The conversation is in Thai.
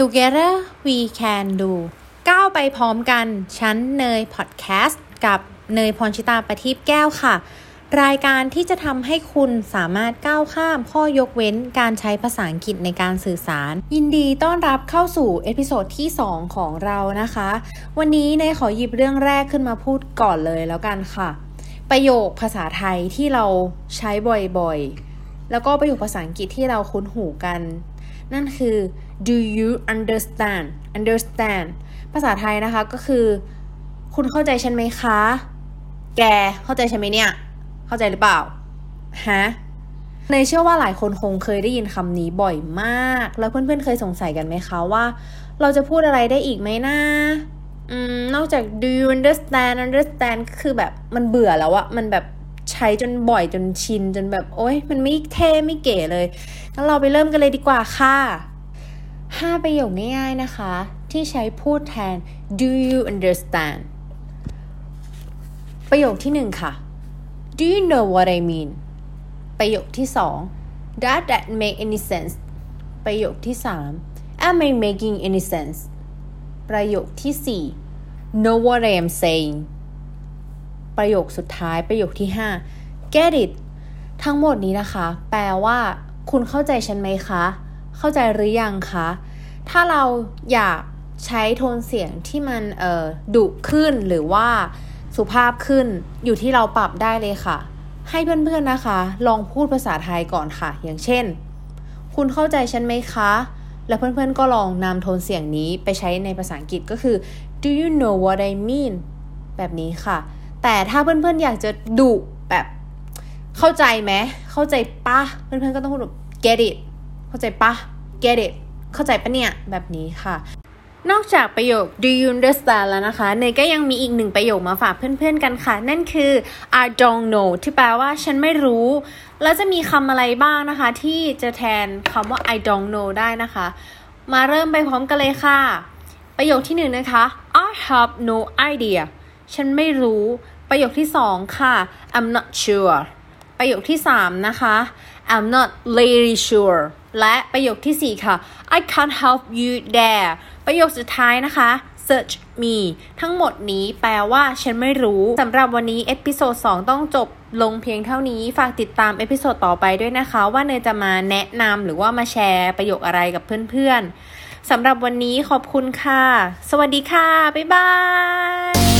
Together we can do ก้าวไปพร้อมกันฉันเนยพอดแคสต์กับเนยพรชิตาประทีปแก้วค่ะ รายการที่จะทำให้คุณสามารถก้าวข้ามข้อยกเว้นการใช้ภาษาอังกฤษในการสื่อสาร ยินดีต้อนรับเข้าสู่ episode ที่ 2 ของเรานะคะ วันนี้เนยขอหยิบเรื่องแรกขึ้นมาพูดก่อนเลยแล้วกันค่ะ ประโยคภาษาไทยที่เราใช้บ่อยๆ แล้วก็ประโยคภาษาอังกฤษที่เราคุ้นหูกัน นั่นคือ do you understand understand ภาษาไทยนะคะก็คือ คุณเข้าใจฉันไหมคะ แกเข้าใจฉันไหมเนี่ย เข้าใจหรือเปล่า ฮะเนยเชื่อว่าหลายคนคงเคยได้ยินคำนี้บ่อยมาก แล้วเพื่อนๆเคยสงสัยกันไหมคะว่า เราจะพูดอะไรได้อีกไหมนะอืมนอกจาก do you understand understand ก็คือแบบมันเบื่อแล้วอะมันแบบ ใช้จนบ่อยจนชินจนแบบโอ๊ยมันไม่เท่ไม่เก๋เลยงั้นเราไปเริ่มกันเลยดีกว่าค่ะ 5 ประโยคง่ายๆนะคะ ที่ใช้พูดแทน do you understand ประโยคที่ 1 ค่ะ do you know what I mean ประโยคที่ 2 does that make any sense ประโยคที่ 3 am I making any sense ประโยคที่ 4 know what I am saying ประโยคสุดท้ายประโยคที่ 5 get it ทั้งหมดนี้นะคะ แปลว่า คุณเข้าใจฉันไหมคะ เข้าใจหรือยังคะ ถ้าเราอยากใช้โทนเสียงที่มันเอ่อดุขึ้นหรือว่าสุภาพขึ้นอยู่ที่เราปรับได้เลยค่ะ ให้เพื่อนๆนะคะ ลองพูดภาษาไทยก่อนค่ะ อย่างเช่น คุณเข้าใจฉันไหมคะ แล้วเพื่อนๆก็ลองนำโทนเสียงนี้ไปใช้ในภาษาอังกฤษก็คือ do you know what I mean แบบนี้ค่ะ แต่ถ้าเพื่อนๆอยากจะดุแบบเข้าใจไหมเข้าใจปะเพื่อนๆก็ต้องพูดแบบ get it เข้าใจปะ get it เข้าใจปะเนี่ยแบบนี้ค่ะ นอกจากประโยค do you understand แล้วนะคะ เนยก็ยังมีอีกหนึ่งประโยคมาฝากเพื่อนๆกันค่ะ นั่นคือ I don't know ที่แปลว่าฉันไม่รู้ แล้วจะมีคำอะไรบ้างนะคะ ที่จะแทนคำว่า I don't know ได้นะคะ มาเริ่มไปพร้อมกันเลยค่ะ ประโยคที่หนึ่งนะคะ I have no idea ฉันไม่รู้ ประโยคที่สองค่ะ I'm not sure ประโยคที่สามนะคะ I'm not really sure และประโยคที่สี่ค่ะ I can't help you there ประโยคสุดท้ายนะคะ search me ทั้งหมดนี้แปลว่าฉันไม่รู้สำหรับวันนี้เอพิโซด2ต้องจบลงเพียงเท่านี้ ฝากติดตาม episode ต่อไปด้วยนะคะ ว่าเนยจะมาแนะนำหรือว่ามาแชร์ประโยคอะไรกับเพื่อนๆสำหรับวันนี้ขอบคุณค่ะ สวัสดีค่ะ บ๊ายบาย